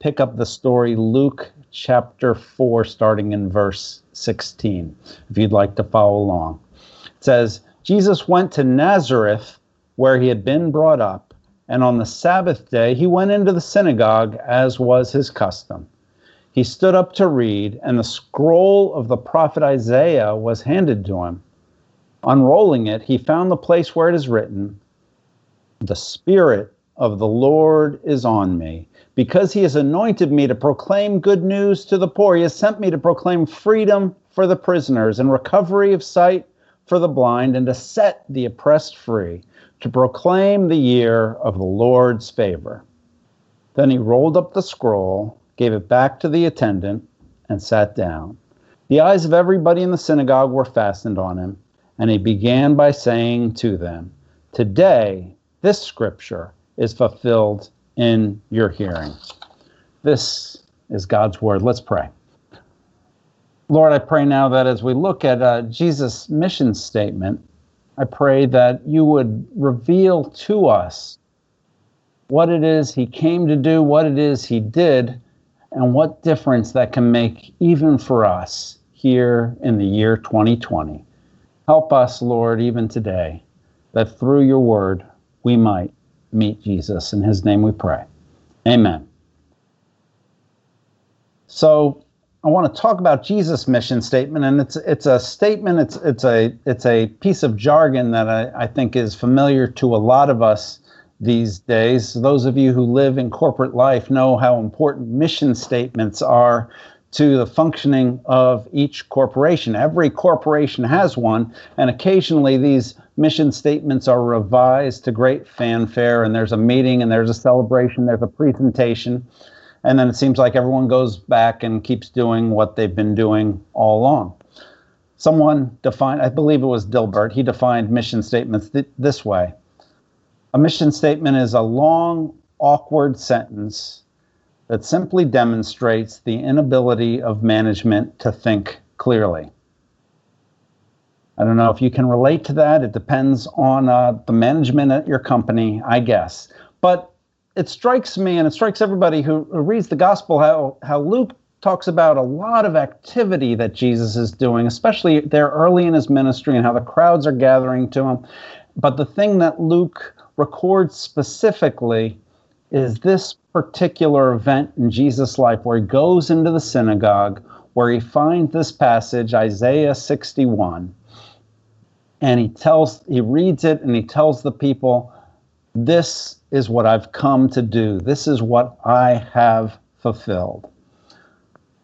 pick up the story, Luke chapter 4, starting in verse 16, if you'd like to follow along. It says, Jesus went to Nazareth, where he had been brought up, and on the Sabbath day he went into the synagogue, as was his custom. He stood up to read, and the scroll of the prophet Isaiah was handed to him. Unrolling it, he found the place where it is written, The Spirit of the Lord is on me, because he has anointed me to proclaim good news to the poor. He has sent me to proclaim freedom for the prisoners and recovery of sight for the blind, and to set the oppressed free, to proclaim the year of the Lord's favor. Then he rolled up the scroll, gave it back to the attendant, and sat down. The eyes of everybody in the synagogue were fastened on him, and he began by saying to them, Today, this scripture is fulfilled in your hearing. This is God's word. Let's pray. Lord, I pray now that as we look at uh, Jesus' mission statement, I pray that you would reveal to us what it is he came to do, what it is he did, and what difference that can make even for us here in the year 2020. Help us, Lord, even today, that through your word we might meet Jesus. In his name we pray. Amen. So I want to talk about Jesus' mission statement, and it's it's a statement, it's it's a it's a piece of jargon that I, I think is familiar to a lot of us these days. Those of you who live in corporate life know how important mission statements are to the functioning of each corporation. Every corporation has one, and occasionally these mission statements are revised to great fanfare, and there's a meeting, and there's a celebration, there's a presentation, and then it seems like everyone goes back and keeps doing what they've been doing all along. Someone defined, I believe it was Dilbert, he defined mission statements th- this way A mission statement is a long, awkward sentence that simply demonstrates the inability of management to think clearly. I don't know if you can relate to that. It depends on uh, the management at your company, I guess. But it strikes me and it strikes everybody who, who reads the gospel how, how Luke talks about a lot of activity that Jesus is doing, especially there early in his ministry and how the crowds are gathering to him. But the thing that Luke records specifically is this particular event in Jesus' life where he goes into the synagogue, where he finds this passage, Isaiah 61, and he tells, he reads it and he tells the people, This is what I've come to do. This is what I have fulfilled.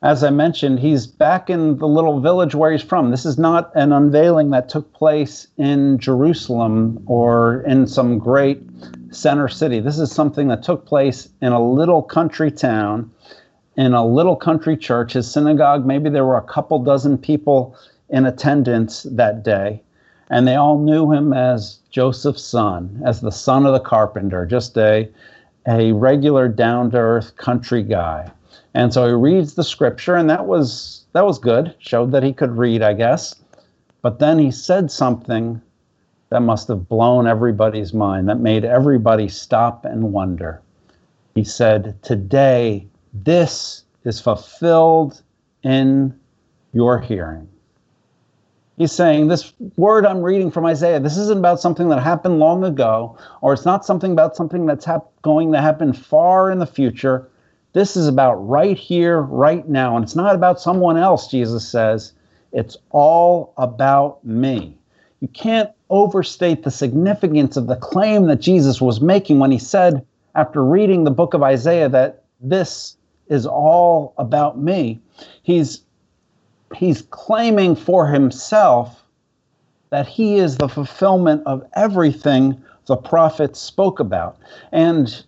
As I mentioned, he's back in the little village where he's from. This is not an unveiling that took place in Jerusalem or in some great center city. This is something that took place in a little country town, in a little country church. His synagogue, maybe there were a couple dozen people in attendance that day, and they all knew him as Joseph's son, as the son of the carpenter, just a, a regular down to earth country guy. And so he reads the scripture, and that was that was good. Showed that he could read, I guess. But then he said something that must have blown everybody's mind, that made everybody stop and wonder. He said, Today, this is fulfilled in your hearing. He's saying, This word I'm reading from Isaiah, this isn't about something that happened long ago, or it's not something about something that's hap- going to happen far in the future. This is about right here, right now. And it's not about someone else, Jesus says. It's all about me. You can't overstate the significance of the claim that Jesus was making when he said, after reading the book of Isaiah, that this is all about me. He's he's claiming for himself that he is the fulfillment of everything the prophets spoke about. And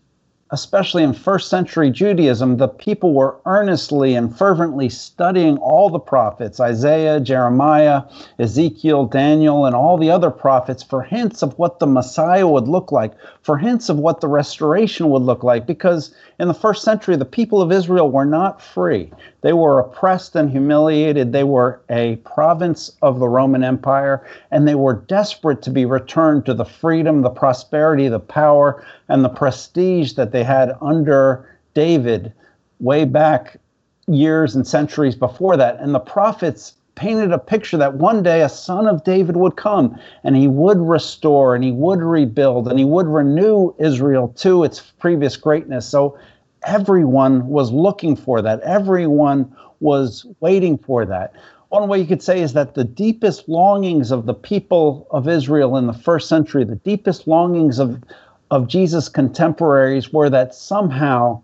especially in first century Judaism, the people were earnestly and fervently studying all the prophets Isaiah, Jeremiah, Ezekiel, Daniel, and all the other prophets for hints of what the Messiah would look like, for hints of what the restoration would look like. Because in the first century, the people of Israel were not free. They were oppressed and humiliated. They were a province of the Roman Empire, and they were desperate to be returned to the freedom, the prosperity, the power, and the prestige that they had under David, way back years and centuries before that. And the prophets painted a picture that one day a son of David would come and he would restore and he would rebuild and he would renew Israel to its previous greatness. So everyone was looking for that. Everyone was waiting for that. One way you could say is that the deepest longings of the people of Israel in the first century, the deepest longings of, of Jesus' contemporaries were that somehow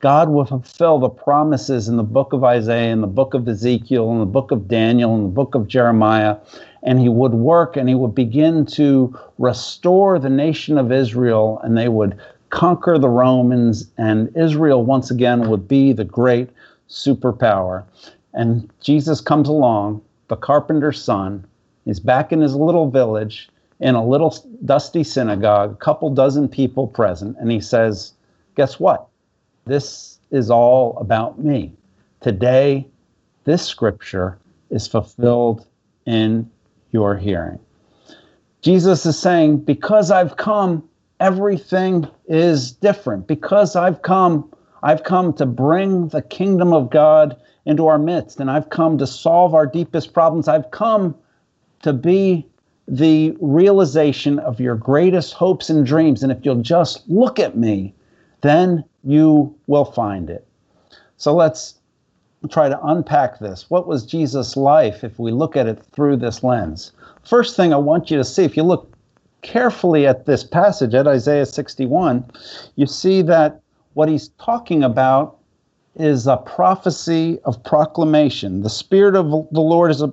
God will fulfill the promises in the book of Isaiah, in the book of Ezekiel, in the book of Daniel, in the book of Jeremiah, and he would work and he would begin to restore the nation of Israel, and they would conquer the Romans, and Israel once again would be the great superpower. And Jesus comes along, the carpenter's son. He's back in his little village in a little dusty synagogue, a couple dozen people present, and he says, Guess what? This is all about me. Today, this scripture is fulfilled in your hearing. Jesus is saying, Because I've come, everything is different. Because I've come, I've come to bring the kingdom of God into our midst, and I've come to solve our deepest problems. I've come to be the realization of your greatest hopes and dreams. And if you'll just look at me, then you will find it. So let's try to unpack this. What was Jesus' life if we look at it through this lens? First thing I want you to see, if you look carefully at this passage at Isaiah 61, you see that what he's talking about is a prophecy of proclamation. The Spirit of the Lord is a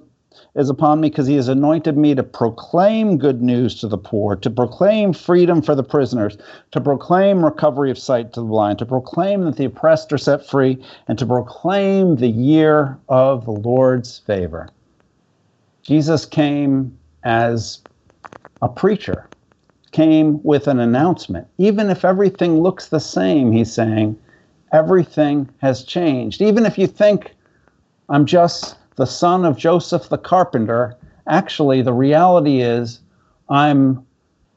is upon me because he has anointed me to proclaim good news to the poor, to proclaim freedom for the prisoners, to proclaim recovery of sight to the blind, to proclaim that the oppressed are set free, and to proclaim the year of the Lord's favor. Jesus came as a preacher, came with an announcement. Even if everything looks the same, he's saying, everything has changed. Even if you think I'm just the son of Joseph the carpenter, actually, the reality is I'm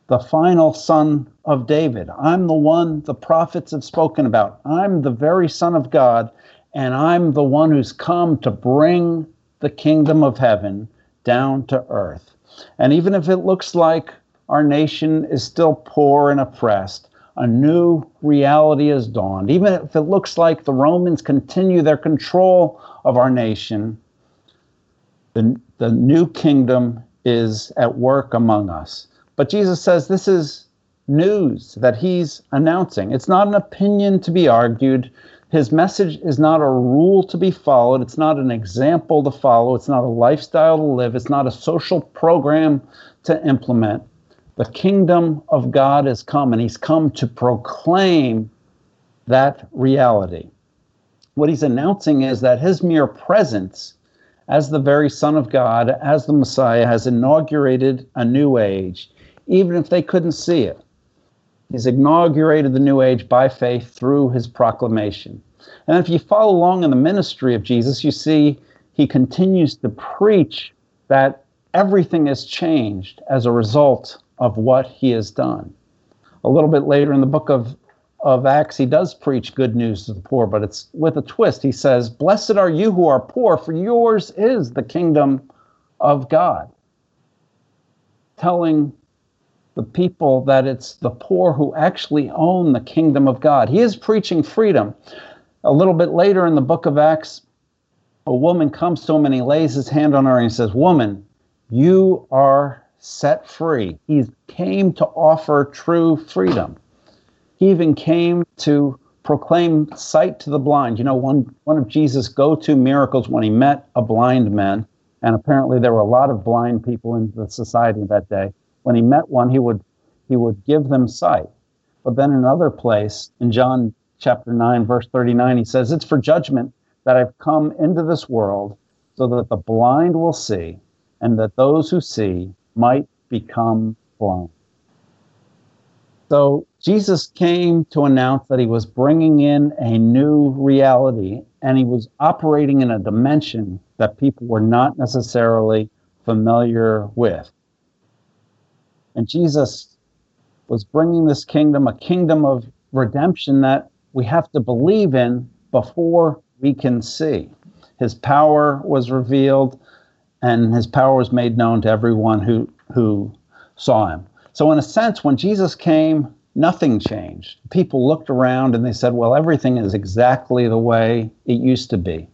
the final son of David. I'm the one the prophets have spoken about. I'm the very son of God, and I'm the one who's come to bring the kingdom of heaven down to earth. And even if it looks like our nation is still poor and oppressed, a new reality has dawned. Even if it looks like the Romans continue their control of our nation, the, the new kingdom is at work among us. But Jesus says this is news that he's announcing. It's not an opinion to be argued. His message is not a rule to be followed. It's not an example to follow. It's not a lifestyle to live. It's not a social program to implement. The kingdom of God has come, and he's come to proclaim that reality. What he's announcing is that his mere presence as the very Son of God, as the Messiah, has inaugurated a new age, even if they couldn't see it. He's inaugurated the new age by faith through his proclamation. And if you follow along in the ministry of Jesus, you see he continues to preach that everything has changed as a result of what he has done. A little bit later in the book of of Acts, he does preach good news to the poor, but it's with a twist. He says, Blessed are you who are poor, for yours is the kingdom of God. Telling the people that it's the poor who actually own the kingdom of God. He is preaching freedom. A little bit later in the book of Acts, a woman comes to him and he lays his hand on her and he says, Woman, you are set free. He came to offer true freedom. He even came to proclaim sight to the blind. You know, one, one of Jesus' go to miracles when he met a blind man, and apparently there were a lot of blind people in the society that day. When he met one, he would, he would give them sight. But then another place, in John chapter 9, verse 39, he says, It's for judgment that I've come into this world so that the blind will see, and that those who see might become blind. So Jesus came to announce that he was bringing in a new reality and he was operating in a dimension that people were not necessarily familiar with. And Jesus was bringing this kingdom, a kingdom of redemption that we have to believe in before we can see. His power was revealed, and his power was made known to everyone who, who saw him. So, in a sense, when Jesus came, nothing changed. People looked around and they said, well, everything is exactly the way it used to be.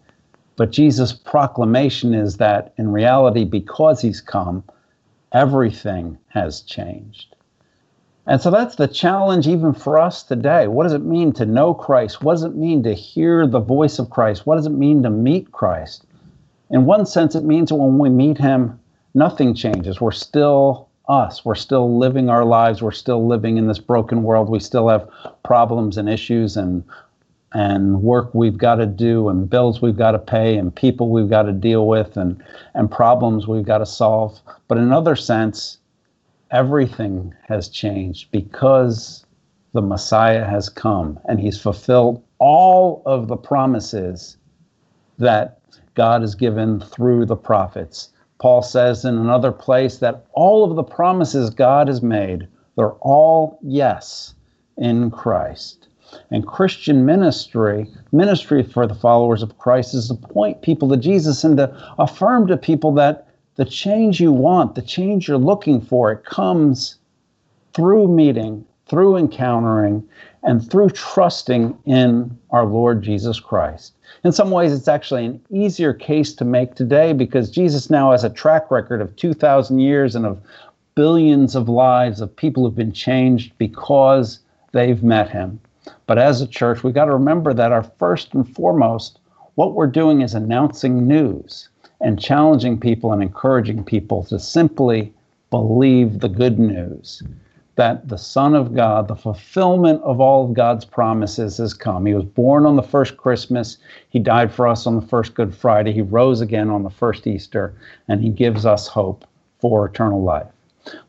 But Jesus' proclamation is that in reality, because he's come, everything has changed. And so that's the challenge even for us today. What does it mean to know Christ? What does it mean to hear the voice of Christ? What does it mean to meet Christ? In one sense, it means that when we meet him, nothing changes. We're still us. We're still living our lives. We're still living in this broken world. We still have problems and issues and and work we've got to do and bills we've got to pay and people we've got to deal with and and problems we've got to solve. But in another sense, everything has changed because the Messiah has come and he's fulfilled all of the promises that God has given through the prophets. Paul says in another place that all of the promises God has made, they're all yes in Christ. And Christian ministry, ministry for the followers of Christ, is to point people to Jesus and to affirm to people that the change you want, the change you're looking for, it comes through meeting, through encountering, and through trusting in our Lord Jesus Christ. In some ways, it's actually an easier case to make today because Jesus now has a track record of 2,000 years and of billions of lives of people who've been changed because they've met him. But as a church, we got to remember that our first and foremost, what we're doing is announcing news and challenging people and encouraging people to simply believe the good news that the Son of God, the fulfillment of all of God's promises, has come. He was born on the first Christmas. He died for us on the first Good Friday. He rose again on the first Easter, and He gives us hope for eternal life.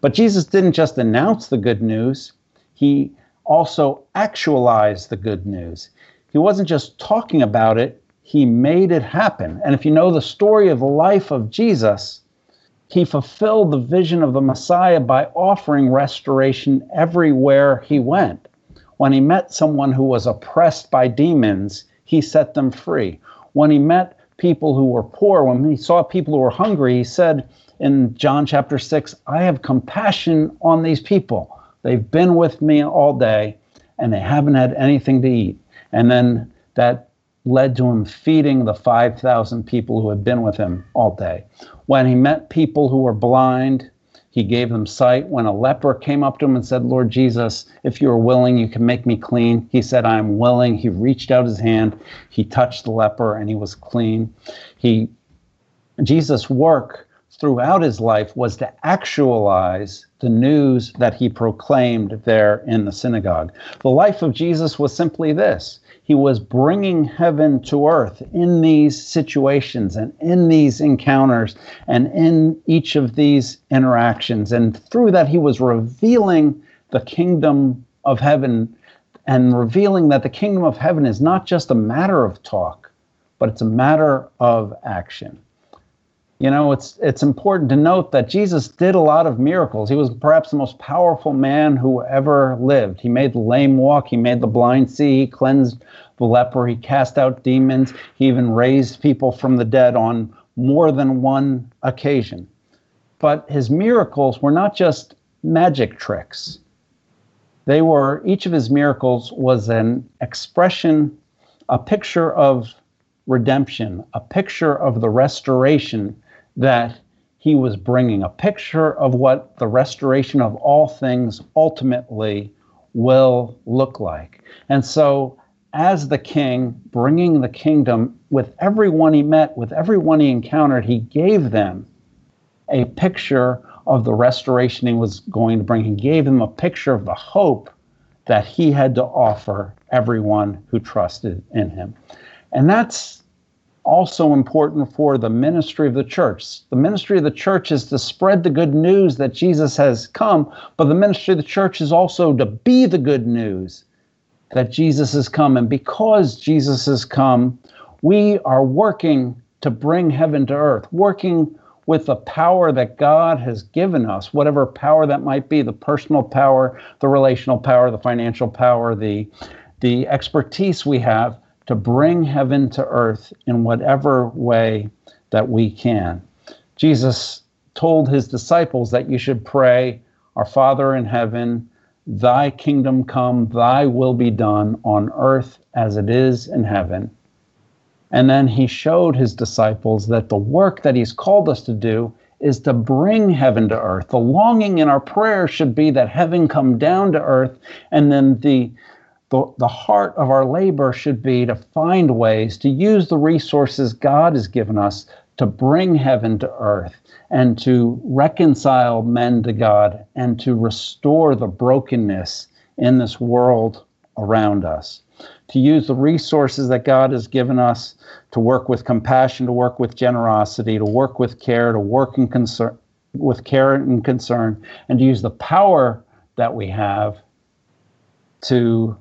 But Jesus didn't just announce the good news, He also actualized the good news. He wasn't just talking about it, he made it happen. And if you know the story of the life of Jesus, he fulfilled the vision of the Messiah by offering restoration everywhere he went. When he met someone who was oppressed by demons, he set them free. When he met people who were poor, when he saw people who were hungry, he said in John chapter 6, I have compassion on these people. They've been with me all day and they haven't had anything to eat. And then that led to him feeding the 5,000 people who had been with him all day. When he met people who were blind, he gave them sight. When a leper came up to him and said, Lord Jesus, if you are willing, you can make me clean. He said, I am willing. He reached out his hand, he touched the leper, and he was clean. He Jesus' work throughout his life was to actualize the news that he proclaimed there in the synagogue. The life of Jesus was simply this he was bringing heaven to earth in these situations and in these encounters and in each of these interactions. And through that, he was revealing the kingdom of heaven and revealing that the kingdom of heaven is not just a matter of talk, but it's a matter of action. You know, it's it's important to note that Jesus did a lot of miracles. He was perhaps the most powerful man who ever lived. He made the lame walk, he made the blind see, he cleansed the leper, he cast out demons, he even raised people from the dead on more than one occasion. But his miracles were not just magic tricks. They were each of his miracles was an expression, a picture of redemption, a picture of the restoration that he was bringing a picture of what the restoration of all things ultimately will look like. And so, as the king, bringing the kingdom with everyone he met, with everyone he encountered, he gave them a picture of the restoration he was going to bring. He gave them a picture of the hope that he had to offer everyone who trusted in him. And that's also important for the ministry of the church. The ministry of the church is to spread the good news that Jesus has come, but the ministry of the church is also to be the good news that Jesus has come. And because Jesus has come, we are working to bring heaven to earth, working with the power that God has given us, whatever power that might be the personal power, the relational power, the financial power, the, the expertise we have to bring heaven to earth in whatever way that we can. Jesus told his disciples that you should pray, Our Father in heaven, thy kingdom come, thy will be done on earth as it is in heaven. And then he showed his disciples that the work that he's called us to do is to bring heaven to earth. The longing in our prayer should be that heaven come down to earth, and then the the, the heart of our labor should be to find ways to use the resources God has given us to bring heaven to earth and to reconcile men to God and to restore the brokenness in this world around us. To use the resources that God has given us to work with compassion, to work with generosity, to work with care, to work in concern, with care and concern, and to use the power that we have to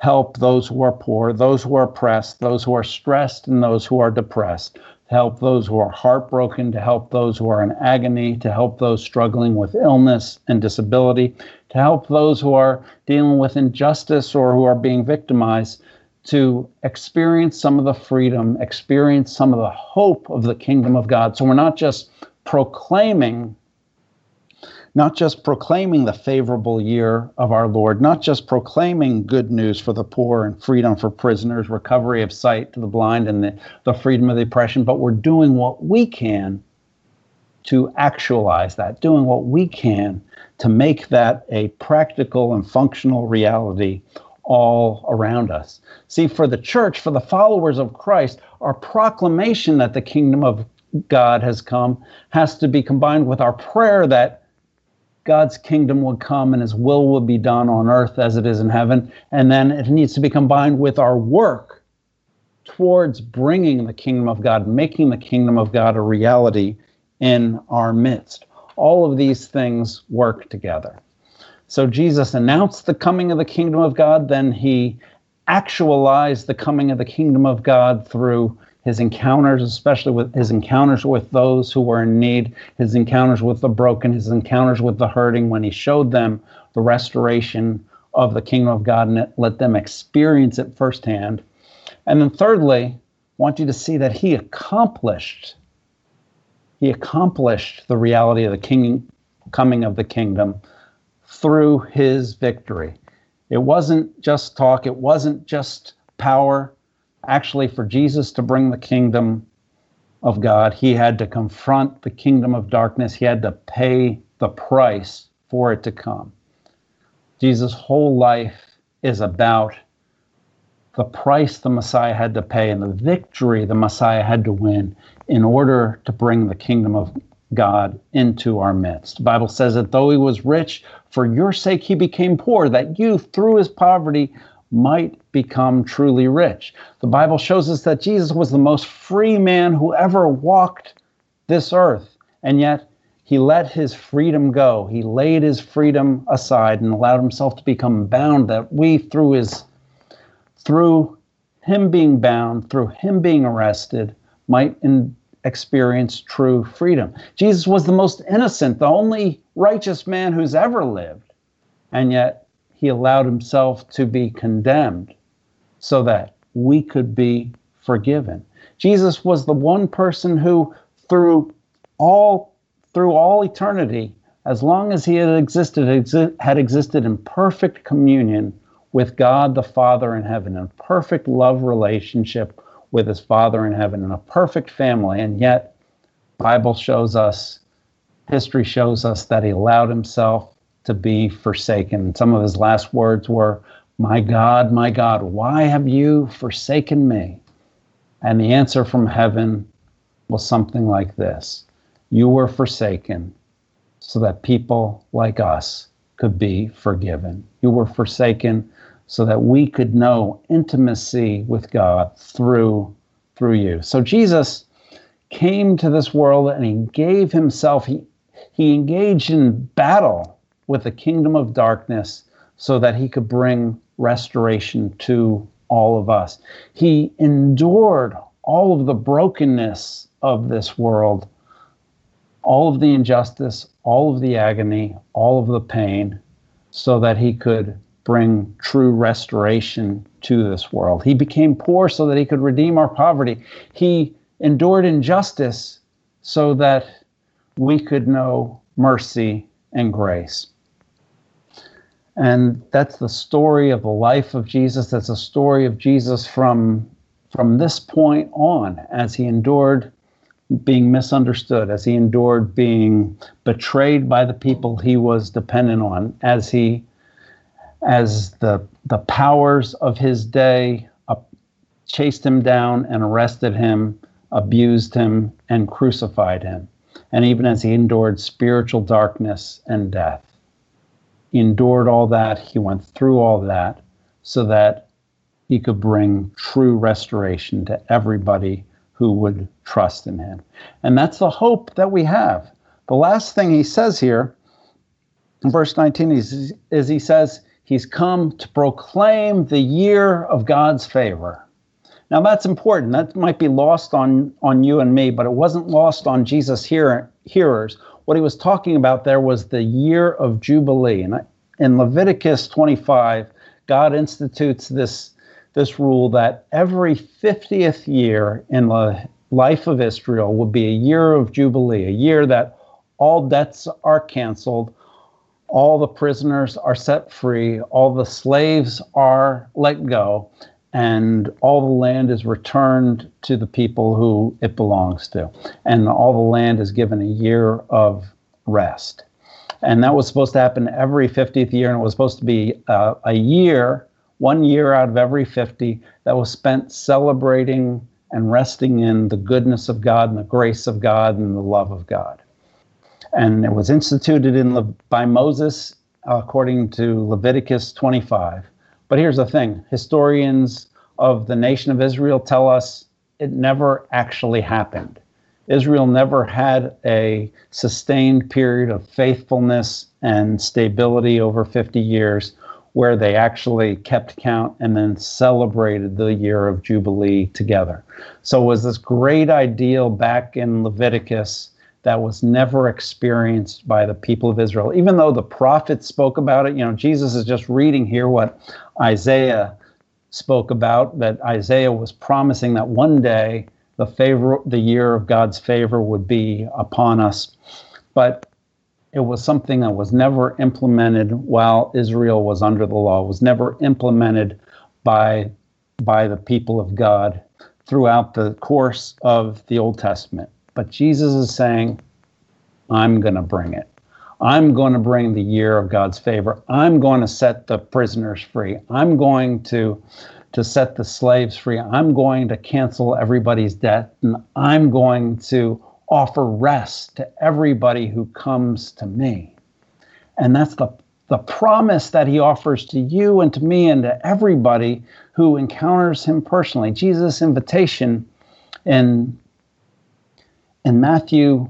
help those who are poor, those who are oppressed, those who are stressed, and those who are depressed, to help those who are heartbroken, to help those who are in agony, to help those struggling with illness and disability, to help those who are dealing with injustice or who are being victimized, to experience some of the freedom, experience some of the hope of the kingdom of God. So we're not just proclaiming not just proclaiming the favorable year of our Lord, not just proclaiming good news for the poor and freedom for prisoners, recovery of sight to the blind, and the, the freedom of the oppression, but we're doing what we can to actualize that, doing what we can to make that a practical and functional reality all around us. See, for the church, for the followers of Christ, our proclamation that the kingdom of God has come has to be combined with our prayer that God's kingdom would come and his will would be done on earth as it is in heaven. And then it needs to be combined with our work towards bringing the kingdom of God, making the kingdom of God a reality in our midst. All of these things work together. So Jesus announced the coming of the kingdom of God, then he actualized the coming of the kingdom of God through his encounters, especially with his encounters with those who were in need, his encounters with the broken, his encounters with the hurting, when he showed them the restoration of the kingdom of God and let them experience it firsthand. And then, thirdly, I want you to see that he accomplished. He accomplished the reality of the king, coming of the kingdom through his victory. It wasn't just talk, it wasn't just power, actually for Jesus to bring the kingdom of God, he had to confront the kingdom of darkness. He had to pay the price for it to come. Jesus' whole life is about the price the Messiah had to pay and the victory the Messiah had to win in order to bring the kingdom of God into our midst. The Bible says that though he was rich, for your sake he became poor, that you through his poverty might become truly rich. The Bible shows us that Jesus was the most free man who ever walked this earth, and yet he let his freedom go. He laid his freedom aside and allowed himself to become bound that we through his through him being bound, through him being arrested, might in, experience true freedom. Jesus was the most innocent, the only righteous man who's ever lived. And yet he allowed himself to be condemned so that we could be forgiven. Jesus was the one person who through all through all eternity as long as he had existed exi- had existed in perfect communion with God the Father in heaven in a perfect love relationship with his father in heaven in a perfect family and yet Bible shows us history shows us that he allowed himself to be forsaken. Some of his last words were, My God, my God, why have you forsaken me? And the answer from heaven was something like this You were forsaken so that people like us could be forgiven. You were forsaken so that we could know intimacy with God through through you. So Jesus came to this world and he gave himself he he engaged in battle with the kingdom of darkness so that he could bring restoration to all of us. He endured all of the brokenness of this world, all of the injustice, all of the agony, all of the pain, so that he could bring true restoration to this world. He became poor so that he could redeem our poverty. He endured injustice so that we could know mercy and grace. And that's the story of the life of Jesus. That's a story of Jesus from, from this point on as he endured being misunderstood, as he endured being betrayed by the people he was dependent on, as he as the the powers of his day uh, chased him down and arrested him, abused him, and crucified him. And even as he endured spiritual darkness and death, endured all that, he went through all that so that he could bring true restoration to everybody who would trust in him. And that's the hope that we have. The last thing he says here in verse 19 is, is he says, He's come to proclaim the year of God's favor. Now that's important. That might be lost on, on you and me, but it wasn't lost on Jesus' hear, hearers. What he was talking about there was the year of Jubilee. And in Leviticus 25, God institutes this, this rule that every 50th year in the life of Israel would be a year of Jubilee, a year that all debts are canceled, all the prisoners are set free, all the slaves are let go, and all the land is returned to the people who it belongs to. And all the land is given a year of rest. And that was supposed to happen every 50th year, and it was supposed to be uh, a year, one year out of every 50, that was spent celebrating and resting in the goodness of God and the grace of God and the love of God and it was instituted in Le- by Moses according to Leviticus 25. But here's the thing historians of the nation of Israel tell us it never actually happened. Israel never had a sustained period of faithfulness and stability over 50 years where they actually kept count and then celebrated the year of Jubilee together. So was this great ideal back in Leviticus that was never experienced by the people of Israel. Even though the prophets spoke about it, you know, Jesus is just reading here what Isaiah spoke about, that Isaiah was promising that one day the favor, the year of God's favor would be upon us. But it was something that was never implemented while Israel was under the law, it was never implemented by, by the people of God throughout the course of the Old Testament. But Jesus is saying, I'm going to bring it. I'm going to bring the year of God's favor. I'm going to set the prisoners free. I'm going to to set the slaves free. I'm going to cancel everybody's debt and I'm going to offer rest to everybody who comes to me. And that's the the promise that he offers to you and to me and to everybody who encounters him personally. Jesus' invitation in in Matthew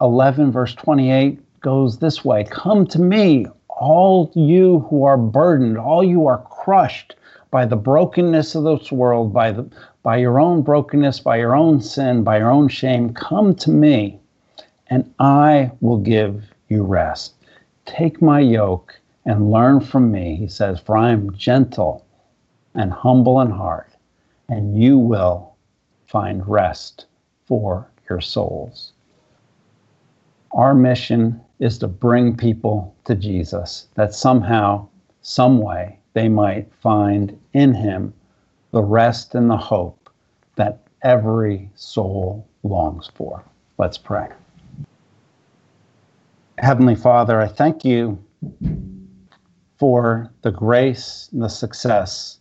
11, verse 28, goes this way Come to me, all you who are burdened, all you are crushed by the brokenness of this world, by, the, by your own brokenness, by your own sin, by your own shame. Come to me, and I will give you rest. Take my yoke and learn from me, he says, for I am gentle and humble in heart, and you will find rest for your souls. Our mission is to bring people to Jesus, that somehow, some way, they might find in him the rest and the hope that every soul longs for. Let's pray. Heavenly Father, I thank you for the grace and the success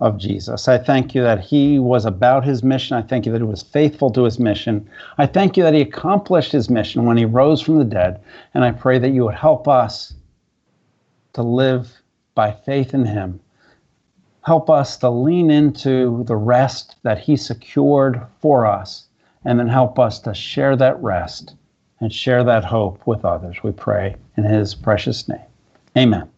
of Jesus. I thank you that he was about his mission. I thank you that he was faithful to his mission. I thank you that he accomplished his mission when he rose from the dead. And I pray that you would help us to live by faith in him. Help us to lean into the rest that he secured for us, and then help us to share that rest and share that hope with others. We pray in his precious name. Amen.